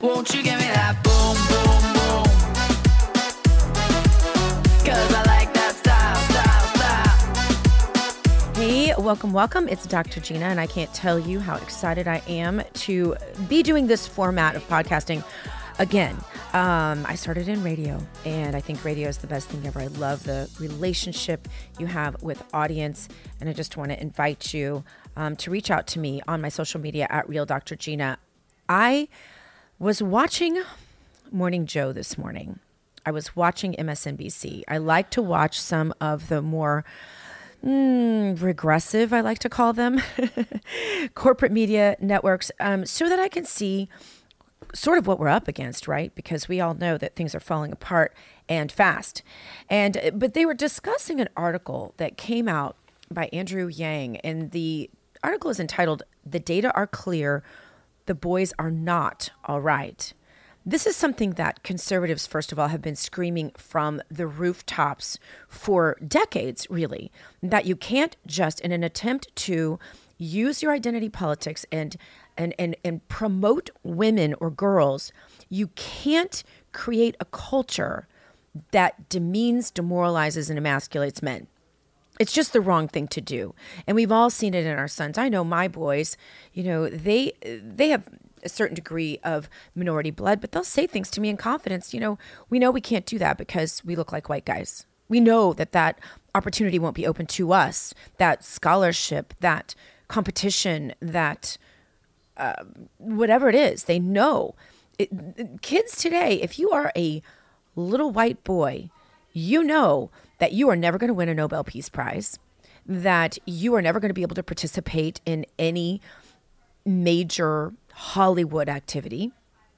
Won't you give me that boom, boom, boom? 'Cause I like that style, style, style. Hey, welcome, welcome. It's Dr. Gina, and I can't tell you how excited I am to be doing this format of podcasting again. Um, I started in radio, and I think radio is the best thing ever. I love the relationship you have with audience, and I just want to invite you um, to reach out to me on my social media at Real Dr. Gina. I was watching Morning Joe this morning. I was watching MSNBC. I like to watch some of the more mm, regressive, I like to call them, corporate media networks, um, so that I can see sort of what we're up against, right? Because we all know that things are falling apart and fast. And uh, but they were discussing an article that came out by Andrew Yang, and the article is entitled "The Data Are Clear, the Boys Are Not All Right." This is something that conservatives, first of all, have been screaming from the rooftops for decades, really, that you can't just, in an attempt to use your identity politics and and and, and promote women or girls, you can't create a culture that demeans, demoralizes, and emasculates men. It's just the wrong thing to do. And we've all seen it in our sons. I know my boys, you know, they they have a certain degree of minority blood, but they'll say things to me in confidence. You know, we know we can't do that because we look like white guys. We know that that opportunity won't be open to us. That scholarship, that competition, that uh, whatever it is, they know. It, kids today, if you are a little white boy, you know that you are never going to win a Nobel Peace Prize, that you are never going to be able to participate in any major Hollywood activity,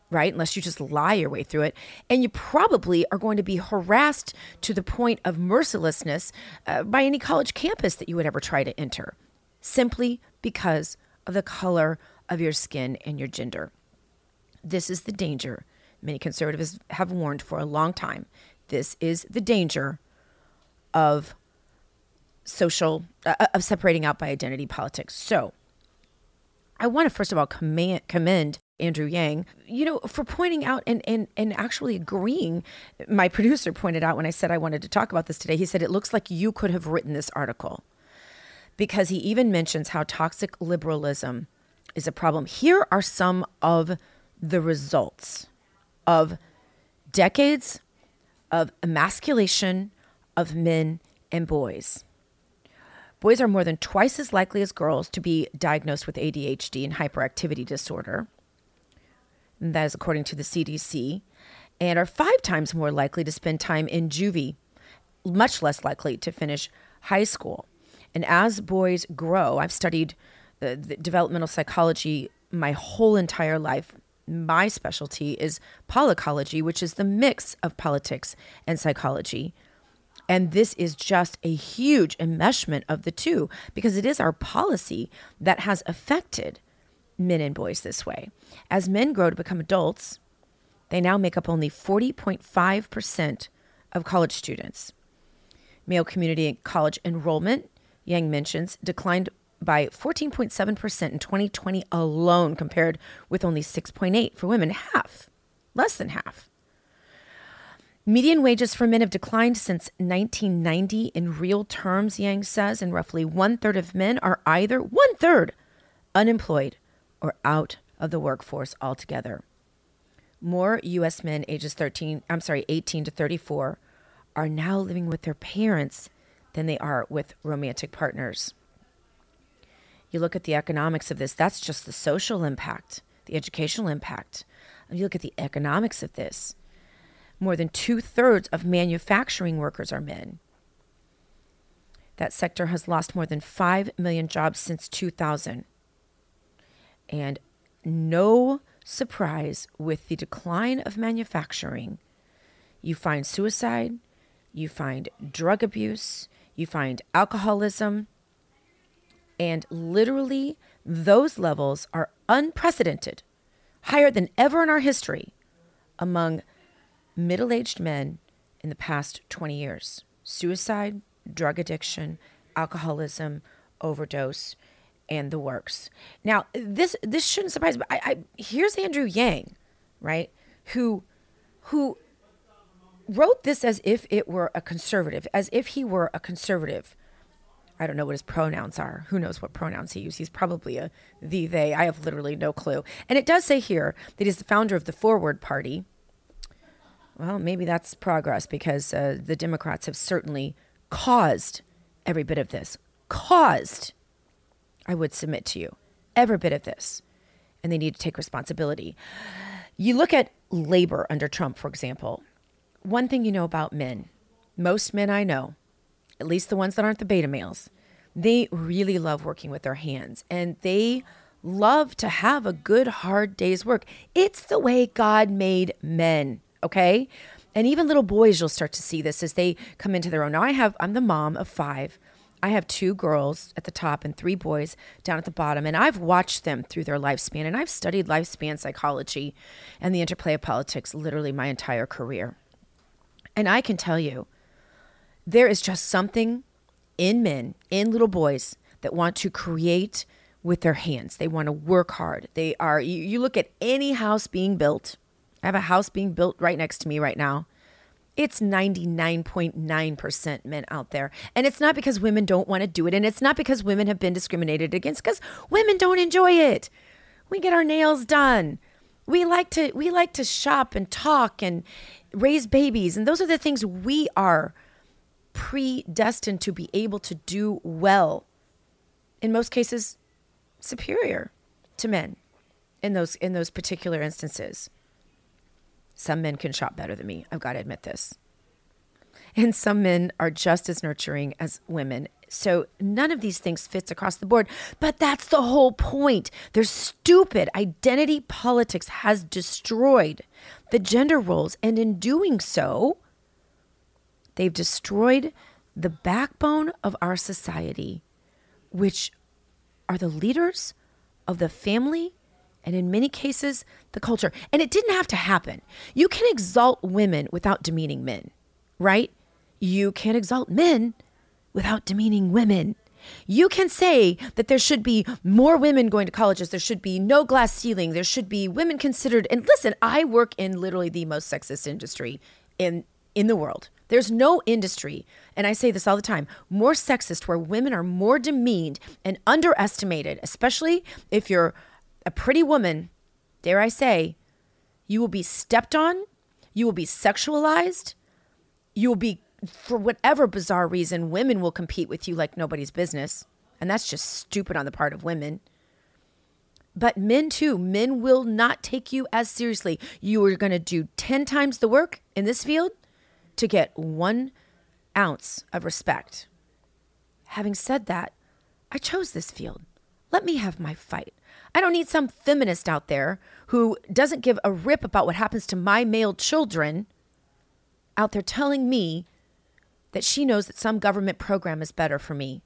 right? Unless you just lie your way through it. And you probably are going to be harassed to the point of mercilessness uh, by any college campus that you would ever try to enter, simply because of the color of your skin and your gender. This is the danger. Many conservatives have warned for a long time. This is the danger of social, uh, of separating out by identity politics. So, I want to first of all commend, commend Andrew Yang, you know, for pointing out and, and and actually agreeing. My producer pointed out when I said I wanted to talk about this today. He said it looks like you could have written this article because he even mentions how toxic liberalism is a problem. Here are some of the results of decades of emasculation of men and boys. Boys are more than twice as likely as girls to be diagnosed with ADHD and hyperactivity disorder. And that is according to the CDC, and are five times more likely to spend time in juvie, much less likely to finish high school. And as boys grow, I've studied uh, the developmental psychology my whole entire life. My specialty is polycology, which is the mix of politics and psychology. And this is just a huge enmeshment of the two because it is our policy that has affected men and boys this way. As men grow to become adults, they now make up only 40.5% of college students. Male community college enrollment, Yang mentions, declined by 14.7% in 2020 alone, compared with only 6.8 for women, half, less than half. Median wages for men have declined since 1990 in real terms, Yang says, and roughly one third of men are either one third unemployed or out of the workforce altogether. More U.S. men ages 13, I'm sorry, 18 to 34 are now living with their parents than they are with romantic partners. You look at the economics of this, that's just the social impact, the educational impact. You look at the economics of this more than two thirds of manufacturing workers are men. That sector has lost more than 5 million jobs since 2000. And no surprise with the decline of manufacturing, you find suicide, you find drug abuse, you find alcoholism, and literally those levels are unprecedented, higher than ever in our history among middle aged men in the past 20 years. Suicide, drug addiction, alcoholism, overdose, and the works. Now, this this shouldn't surprise me. I, I here's Andrew Yang, right? Who who wrote this as if it were a conservative, as if he were a conservative. I don't know what his pronouns are. Who knows what pronouns he uses? He's probably a the, they. I have literally no clue. And it does say here that he's the founder of the Forward Party. Well, maybe that's progress because uh, the Democrats have certainly caused every bit of this. Caused, I would submit to you, every bit of this. And they need to take responsibility. You look at labor under Trump, for example. One thing you know about men, most men I know, at least the ones that aren't the beta males, they really love working with their hands and they love to have a good, hard day's work. It's the way God made men, okay? And even little boys, you'll start to see this as they come into their own. Now, I have, I'm the mom of five. I have two girls at the top and three boys down at the bottom. And I've watched them through their lifespan. And I've studied lifespan psychology and the interplay of politics literally my entire career. And I can tell you, there is just something in men, in little boys, that want to create with their hands. They want to work hard. They are, you, you look at any house being built. I have a house being built right next to me right now. It's 99.9% men out there. And it's not because women don't want to do it. And it's not because women have been discriminated against, because women don't enjoy it. We get our nails done. We like to we like to shop and talk and raise babies. And those are the things we are predestined to be able to do well. In most cases, superior to men in those in those particular instances. Some men can shop better than me. I've got to admit this. And some men are just as nurturing as women. So none of these things fits across the board. But that's the whole point. Their stupid identity politics has destroyed the gender roles. And in doing so, they've destroyed the backbone of our society, which are the leaders of the family and in many cases, the culture. And it didn't have to happen. You can exalt women without demeaning men, right? You can exalt men without demeaning women. You can say that there should be more women going to colleges. There should be no glass ceiling. There should be women considered. And listen, I work in literally the most sexist industry in in the world. There's no industry, and I say this all the time, more sexist where women are more demeaned and underestimated, especially if you're a pretty woman, dare I say, you will be stepped on, you will be sexualized, you will be, for whatever bizarre reason, women will compete with you like nobody's business. And that's just stupid on the part of women. But men too, men will not take you as seriously. You are going to do 10 times the work in this field to get one ounce of respect. Having said that, I chose this field. Let me have my fight. I don't need some feminist out there who doesn't give a rip about what happens to my male children out there telling me that she knows that some government program is better for me.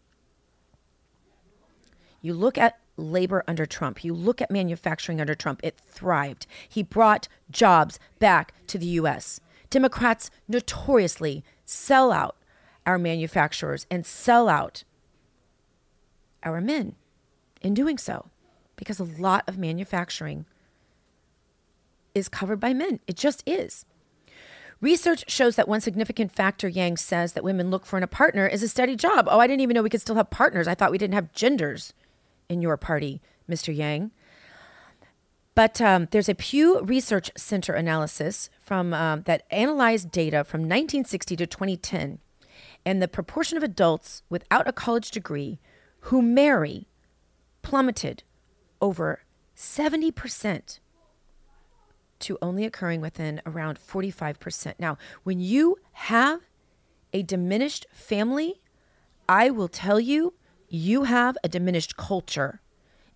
You look at labor under Trump, you look at manufacturing under Trump, it thrived. He brought jobs back to the US. Democrats notoriously sell out our manufacturers and sell out our men in doing so because a lot of manufacturing is covered by men. It just is. Research shows that one significant factor Yang says that women look for in a partner is a steady job. Oh, I didn't even know we could still have partners. I thought we didn't have genders in your party, Mr. Yang. But um, there's a Pew Research Center analysis from um, that analyzed data from 1960 to 2010, and the proportion of adults without a college degree who marry plummeted over 70% to only occurring within around 45%. Now, when you have a diminished family, I will tell you, you have a diminished culture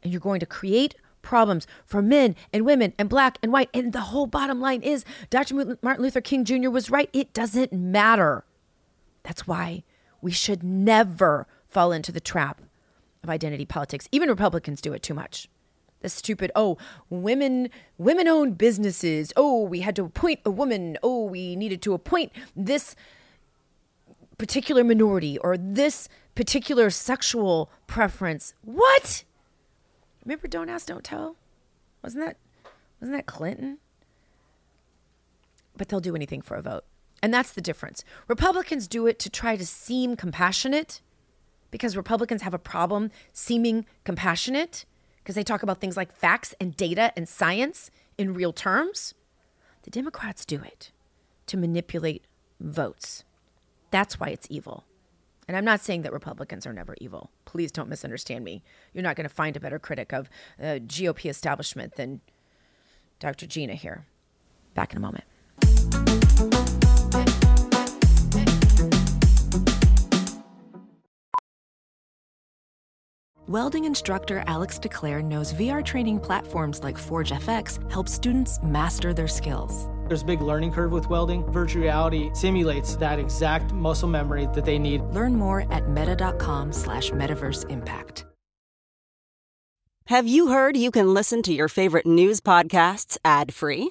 and you're going to create problems for men and women and black and white. And the whole bottom line is Dr. Martin Luther King Jr. was right. It doesn't matter. That's why we should never fall into the trap of identity politics. Even Republicans do it too much. The stupid, oh, women women owned businesses. Oh, we had to appoint a woman. Oh, we needed to appoint this particular minority or this particular sexual preference. What? Remember don't ask, don't tell? Wasn't that wasn't that Clinton? But they'll do anything for a vote. And that's the difference. Republicans do it to try to seem compassionate because Republicans have a problem seeming compassionate because they talk about things like facts and data and science in real terms. The Democrats do it to manipulate votes. That's why it's evil. And I'm not saying that Republicans are never evil. Please don't misunderstand me. You're not going to find a better critic of uh, the GOP establishment than Dr. Gina here. Back in a moment. Welding instructor Alex DeClaire knows VR training platforms like Forge FX help students master their skills. There's a big learning curve with welding. Virtual reality simulates that exact muscle memory that they need. Learn more at meta.com slash metaverse impact. Have you heard you can listen to your favorite news podcasts ad free?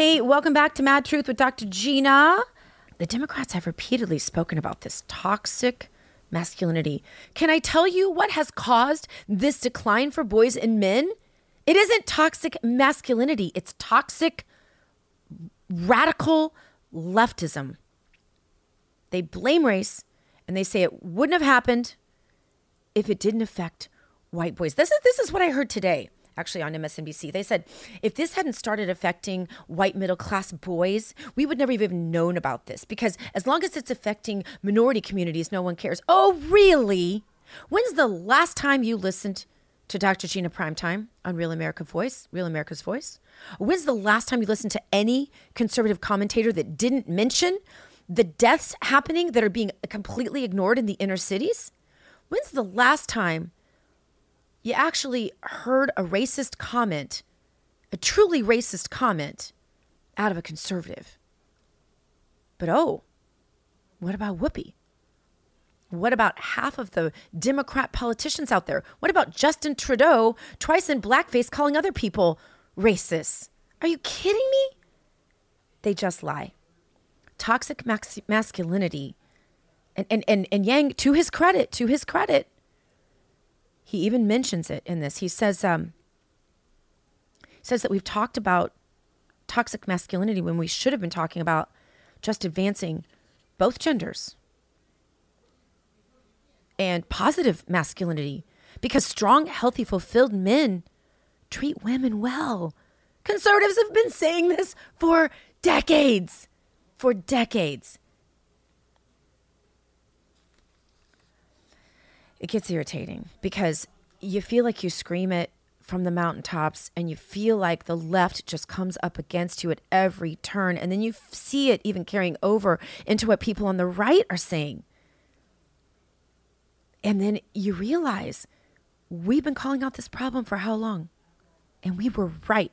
Hey, welcome back to Mad Truth with Dr. Gina. The Democrats have repeatedly spoken about this toxic masculinity. Can I tell you what has caused this decline for boys and men? It isn't toxic masculinity, it's toxic radical leftism. They blame race and they say it wouldn't have happened if it didn't affect white boys. This is this is what I heard today actually on MSNBC. They said if this hadn't started affecting white middle class boys, we would never even known about this because as long as it's affecting minority communities, no one cares. Oh, really? When's the last time you listened to Dr. Gina Primetime on Real America Voice, Real America's Voice? When's the last time you listened to any conservative commentator that didn't mention the deaths happening that are being completely ignored in the inner cities? When's the last time you actually heard a racist comment, a truly racist comment, out of a conservative. But oh, what about Whoopi? What about half of the Democrat politicians out there? What about Justin Trudeau twice in blackface calling other people racist? Are you kidding me? They just lie. Toxic max- masculinity. And, and, and, and Yang, to his credit, to his credit, he even mentions it in this. He says, um, says that we've talked about toxic masculinity when we should have been talking about just advancing both genders and positive masculinity because strong, healthy, fulfilled men treat women well. Conservatives have been saying this for decades. For decades. It gets irritating because you feel like you scream it from the mountaintops and you feel like the left just comes up against you at every turn. And then you see it even carrying over into what people on the right are saying. And then you realize we've been calling out this problem for how long? And we were right.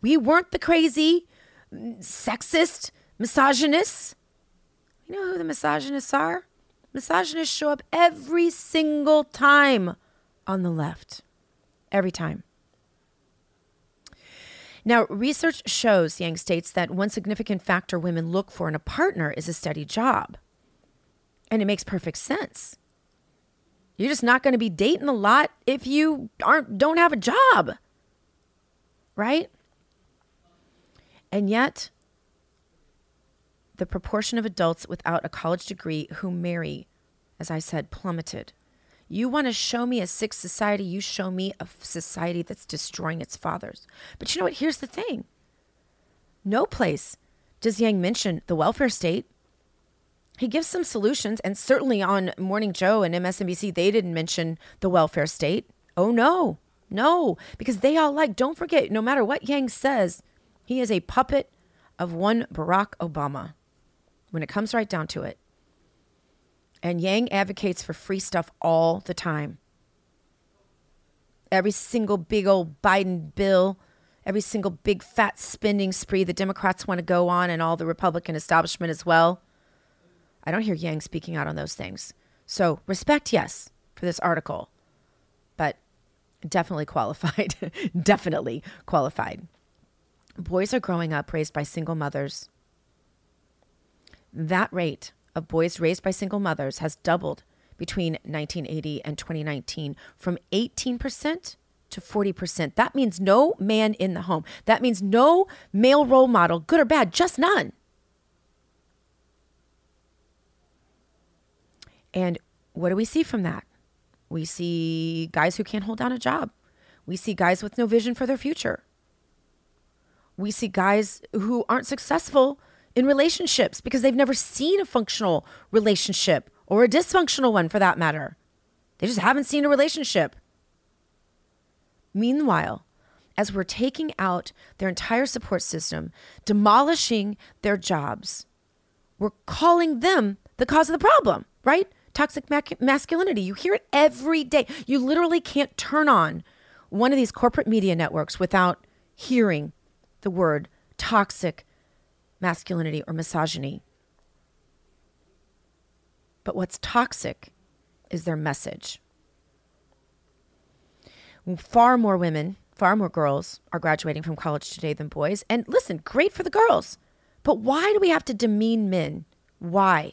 We weren't the crazy, mm, sexist, misogynists. You know who the misogynists are? Misogynists show up every single time on the left. Every time. Now, research shows, Yang states, that one significant factor women look for in a partner is a steady job. And it makes perfect sense. You're just not going to be dating a lot if you aren't don't have a job. Right? And yet, the proportion of adults without a college degree who marry, as I said, plummeted. You want to show me a sick society, you show me a society that's destroying its fathers. But you know what? Here's the thing No place does Yang mention the welfare state. He gives some solutions, and certainly on Morning Joe and MSNBC, they didn't mention the welfare state. Oh, no, no, because they all like, don't forget, no matter what Yang says, he is a puppet of one Barack Obama when it comes right down to it. And Yang advocates for free stuff all the time. Every single big old Biden bill, every single big fat spending spree the Democrats want to go on, and all the Republican establishment as well. I don't hear Yang speaking out on those things. So, respect, yes, for this article, but definitely qualified. definitely qualified. Boys are growing up raised by single mothers. That rate of boys raised by single mothers has doubled between 1980 and 2019 from 18% to 40%. That means no man in the home. That means no male role model, good or bad, just none. And what do we see from that? We see guys who can't hold down a job. We see guys with no vision for their future. We see guys who aren't successful in relationships because they've never seen a functional relationship or a dysfunctional one for that matter. They just haven't seen a relationship. Meanwhile, as we're taking out their entire support system, demolishing their jobs, we're calling them the cause of the problem, right? Toxic masculinity. You hear it every day. You literally can't turn on one of these corporate media networks without hearing the word toxic masculinity or misogyny. But what's toxic is their message. Far more women, far more girls are graduating from college today than boys. And listen, great for the girls. But why do we have to demean men? Why?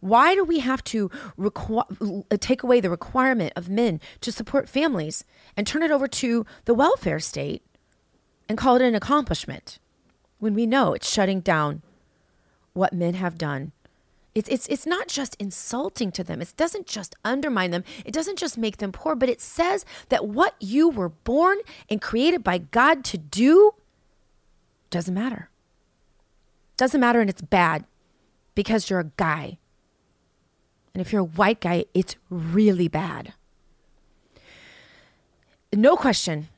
Why do we have to requ- uh, take away the requirement of men to support families and turn it over to the welfare state and call it an accomplishment when we know it's shutting down what men have done? It's, it's, it's not just insulting to them. It doesn't just undermine them. It doesn't just make them poor, but it says that what you were born and created by God to do doesn't matter. Doesn't matter and it's bad because you're a guy. And if you're a white guy, it's really bad. No question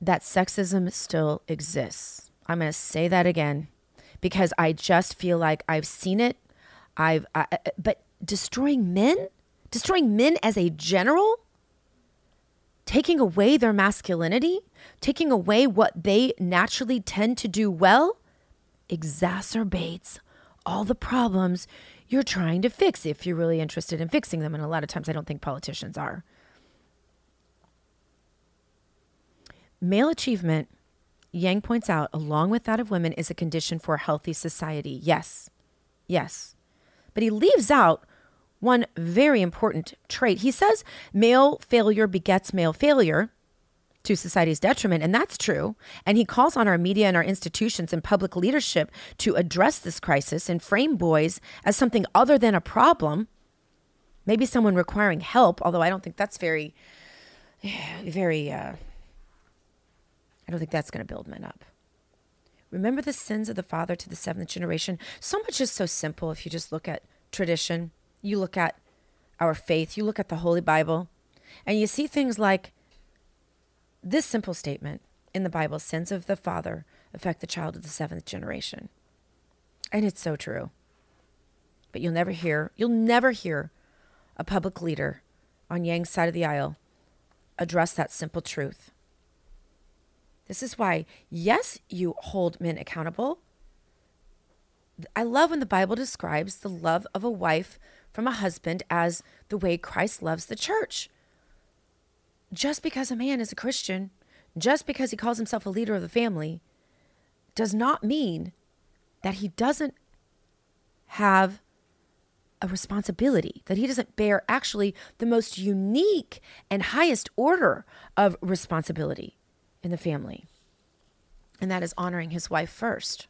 that sexism still exists. I'm going to say that again because I just feel like I've seen it. I've, I, but destroying men, destroying men as a general, taking away their masculinity, taking away what they naturally tend to do well, exacerbates all the problems you're trying to fix if you're really interested in fixing them. And a lot of times I don't think politicians are. Male achievement Yang points out, along with that of women, is a condition for a healthy society. Yes, yes. But he leaves out one very important trait. He says male failure begets male failure to society's detriment, and that's true. And he calls on our media and our institutions and public leadership to address this crisis and frame boys as something other than a problem, maybe someone requiring help, although I don't think that's very, very. Uh, I don't think that's going to build men up. Remember the sins of the father to the seventh generation? So much is so simple if you just look at tradition, you look at our faith, you look at the Holy Bible, and you see things like this simple statement in the Bible sins of the father affect the child of the seventh generation. And it's so true. But you'll never hear, you'll never hear a public leader on Yang's side of the aisle address that simple truth. This is why, yes, you hold men accountable. I love when the Bible describes the love of a wife from a husband as the way Christ loves the church. Just because a man is a Christian, just because he calls himself a leader of the family, does not mean that he doesn't have a responsibility, that he doesn't bear actually the most unique and highest order of responsibility in the family. And that is honoring his wife first.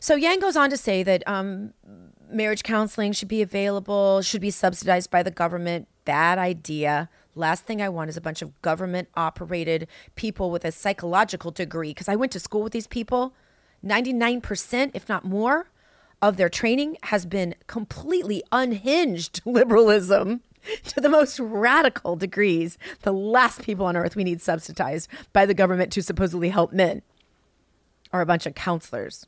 So Yang goes on to say that um, marriage counseling should be available, should be subsidized by the government. Bad idea. Last thing I want is a bunch of government operated people with a psychological degree because I went to school with these people. 99%, if not more, of their training has been completely unhinged liberalism to the most radical degrees. The last people on earth we need subsidized by the government to supposedly help men are a bunch of counselors.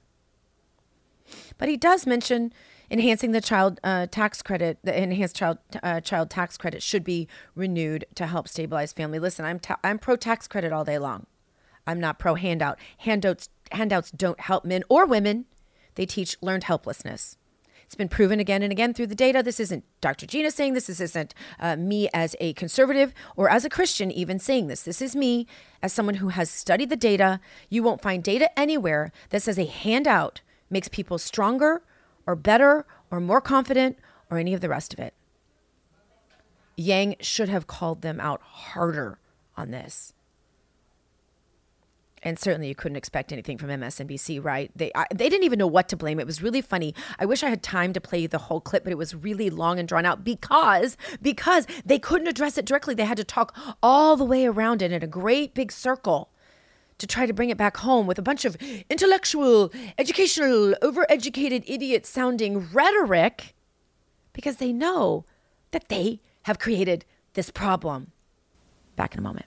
But he does mention enhancing the child uh, tax credit. The enhanced child uh, child tax credit should be renewed to help stabilize family. Listen, I'm ta- I'm pro tax credit all day long. I'm not pro handout. Handouts handouts don't help men or women. They teach learned helplessness. It's been proven again and again through the data. This isn't Dr. Gina saying this. This isn't uh, me as a conservative or as a Christian even saying this. This is me as someone who has studied the data. You won't find data anywhere that says a handout makes people stronger or better or more confident or any of the rest of it. Yang should have called them out harder on this. And certainly, you couldn't expect anything from MSNBC, right? They I, they didn't even know what to blame. It was really funny. I wish I had time to play the whole clip, but it was really long and drawn out because because they couldn't address it directly. They had to talk all the way around it in a great big circle to try to bring it back home with a bunch of intellectual, educational, overeducated, idiot sounding rhetoric because they know that they have created this problem. Back in a moment.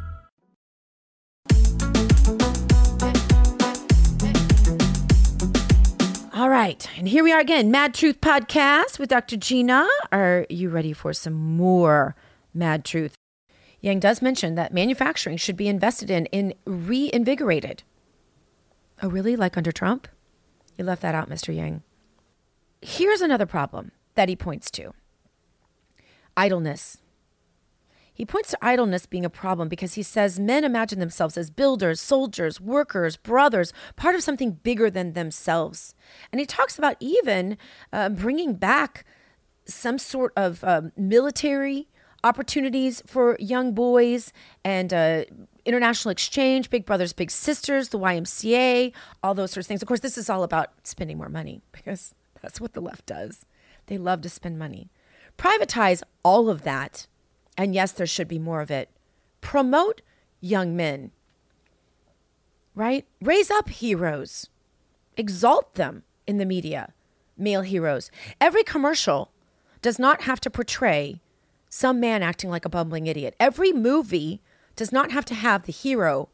All right. And here we are again, Mad Truth Podcast with Dr. Gina. Are you ready for some more Mad Truth? Yang does mention that manufacturing should be invested in and reinvigorated. Oh, really? Like under Trump? You left that out, Mr. Yang. Here's another problem that he points to idleness. He points to idleness being a problem because he says men imagine themselves as builders, soldiers, workers, brothers, part of something bigger than themselves. And he talks about even uh, bringing back some sort of um, military opportunities for young boys and uh, international exchange, big brothers, big sisters, the YMCA, all those sorts of things. Of course, this is all about spending more money because that's what the left does. They love to spend money. Privatize all of that and yes, there should be more of it. Promote young men, right? Raise up heroes, exalt them in the media, male heroes. Every commercial does not have to portray some man acting like a bumbling idiot. Every movie does not have to have the hero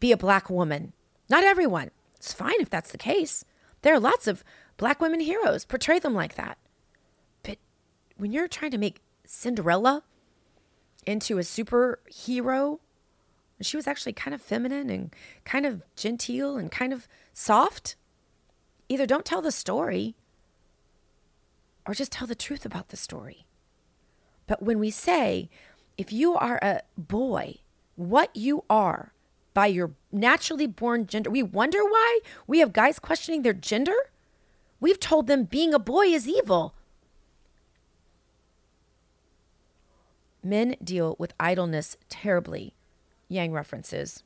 be a black woman. Not everyone. It's fine if that's the case. There are lots of black women heroes. Portray them like that. But when you're trying to make Cinderella into a superhero. She was actually kind of feminine and kind of genteel and kind of soft. Either don't tell the story or just tell the truth about the story. But when we say, if you are a boy, what you are by your naturally born gender, we wonder why we have guys questioning their gender. We've told them being a boy is evil. Men deal with idleness terribly, Yang references.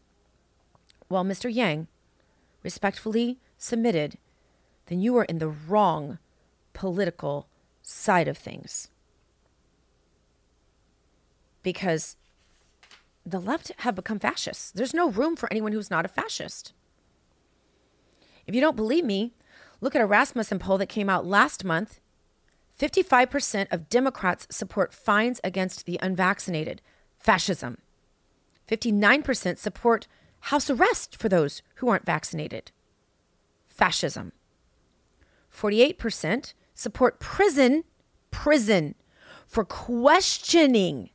While Mr. Yang respectfully submitted, then you are in the wrong political side of things. Because the left have become fascists. There's no room for anyone who's not a fascist. If you don't believe me, look at a Rasmussen poll that came out last month. 55% of Democrats support fines against the unvaccinated, fascism. 59% support house arrest for those who aren't vaccinated, fascism. 48% support prison, prison for questioning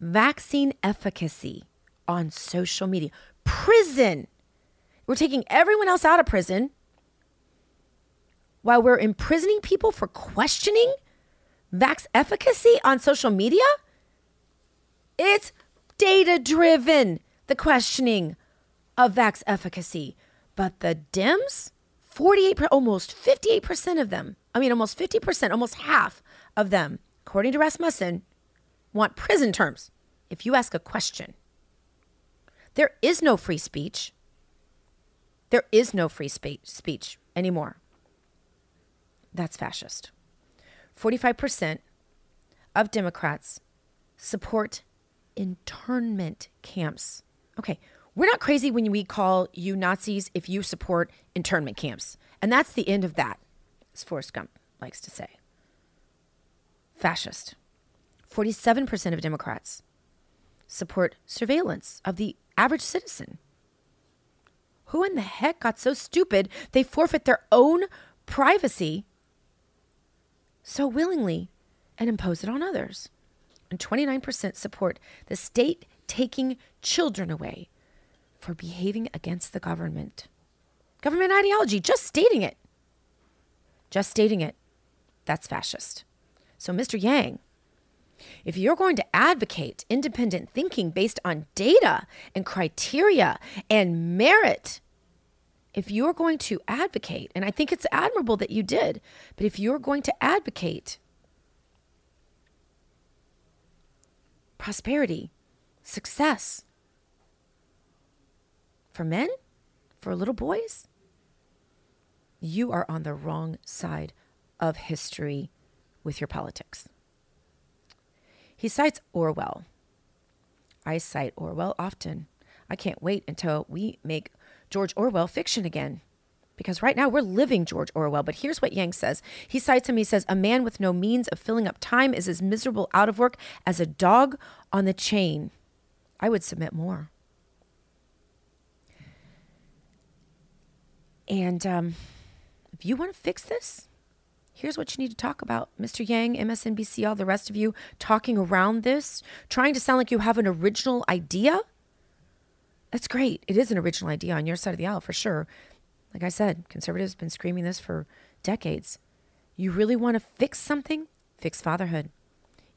vaccine efficacy on social media. Prison. We're taking everyone else out of prison while we're imprisoning people for questioning vax efficacy on social media? It's data driven, the questioning of vax efficacy. But the Dems, 48, almost 58% of them, I mean, almost 50%, almost half of them, according to Rasmussen, want prison terms if you ask a question. There is no free speech. There is no free spe- speech anymore. That's fascist. 45% of Democrats support internment camps. Okay, we're not crazy when we call you Nazis if you support internment camps. And that's the end of that, as Forrest Gump likes to say. Fascist. 47% of Democrats support surveillance of the average citizen. Who in the heck got so stupid they forfeit their own privacy so willingly and impose it on others? And 29% support the state taking children away for behaving against the government. Government ideology, just stating it. Just stating it. That's fascist. So, Mr. Yang, if you're going to advocate independent thinking based on data and criteria and merit, if you're going to advocate, and I think it's admirable that you did, but if you're going to advocate prosperity, success for men, for little boys, you are on the wrong side of history with your politics. He cites Orwell. I cite Orwell often. I can't wait until we make George Orwell fiction again. Because right now we're living George Orwell. But here's what Yang says. He cites him. He says, A man with no means of filling up time is as miserable out of work as a dog on the chain. I would submit more. And um, if you want to fix this, here's what you need to talk about. Mr. Yang, MSNBC, all the rest of you talking around this, trying to sound like you have an original idea. That's great. It is an original idea on your side of the aisle for sure. Like I said, conservatives have been screaming this for decades. You really want to fix something? Fix fatherhood.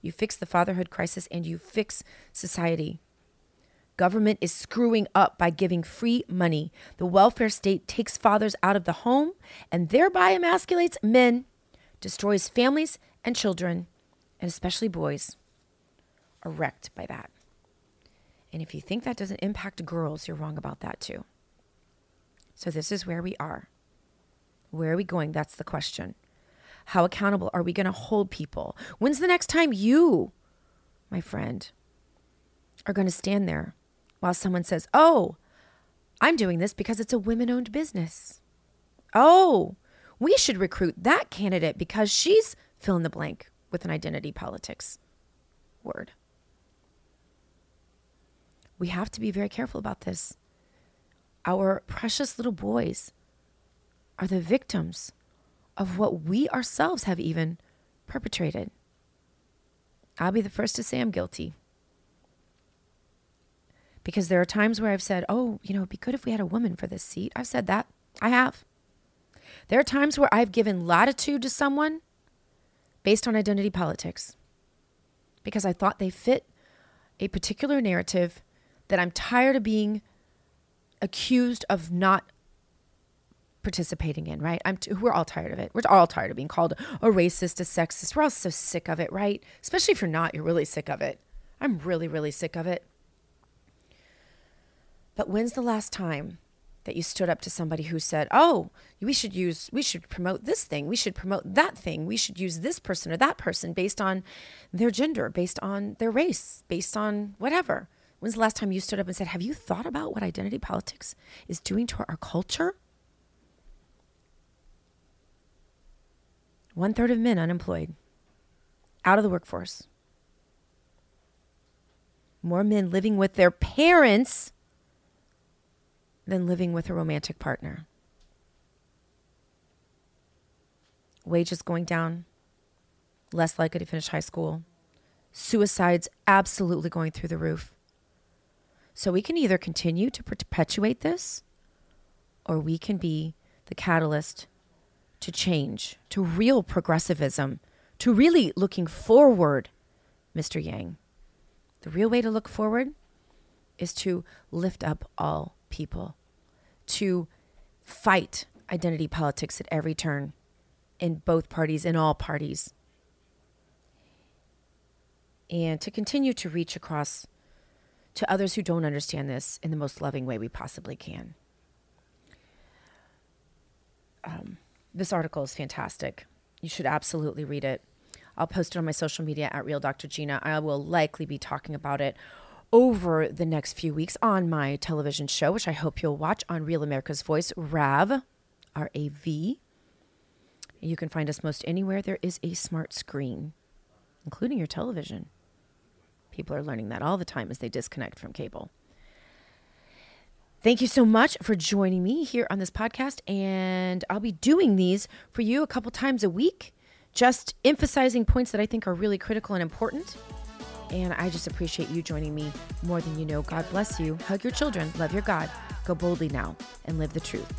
You fix the fatherhood crisis and you fix society. Government is screwing up by giving free money. The welfare state takes fathers out of the home and thereby emasculates men, destroys families and children, and especially boys are wrecked by that. And if you think that doesn't impact girls, you're wrong about that too. So this is where we are. Where are we going? That's the question. How accountable are we going to hold people? When's the next time you, my friend, are going to stand there while someone says, Oh, I'm doing this because it's a women owned business? Oh, we should recruit that candidate because she's fill in the blank with an identity politics word. We have to be very careful about this. Our precious little boys are the victims of what we ourselves have even perpetrated. I'll be the first to say I'm guilty. Because there are times where I've said, oh, you know, it'd be good if we had a woman for this seat. I've said that. I have. There are times where I've given latitude to someone based on identity politics because I thought they fit a particular narrative that I'm tired of being accused of not participating in, right? I'm t- we're all tired of it. We're all tired of being called a racist, a sexist. We're all so sick of it, right? Especially if you're not, you're really sick of it. I'm really, really sick of it. But when's the last time that you stood up to somebody who said, "Oh, we should use we should promote this thing. We should promote that thing. We should use this person or that person based on their gender, based on their race, based on whatever." When's the last time you stood up and said, Have you thought about what identity politics is doing to our culture? One third of men unemployed, out of the workforce. More men living with their parents than living with a romantic partner. Wages going down, less likely to finish high school. Suicides absolutely going through the roof. So we can either continue to perpetuate this or we can be the catalyst to change, to real progressivism, to really looking forward, Mr. Yang. The real way to look forward is to lift up all people, to fight identity politics at every turn in both parties, in all parties, and to continue to reach across to others who don't understand this in the most loving way we possibly can. Um, this article is fantastic. You should absolutely read it. I'll post it on my social media at Real Dr. Gina. I will likely be talking about it over the next few weeks on my television show, which I hope you'll watch on Real America's Voice, RAV, R A V. You can find us most anywhere there is a smart screen, including your television. People are learning that all the time as they disconnect from cable. Thank you so much for joining me here on this podcast. And I'll be doing these for you a couple times a week, just emphasizing points that I think are really critical and important. And I just appreciate you joining me more than you know. God bless you. Hug your children. Love your God. Go boldly now and live the truth.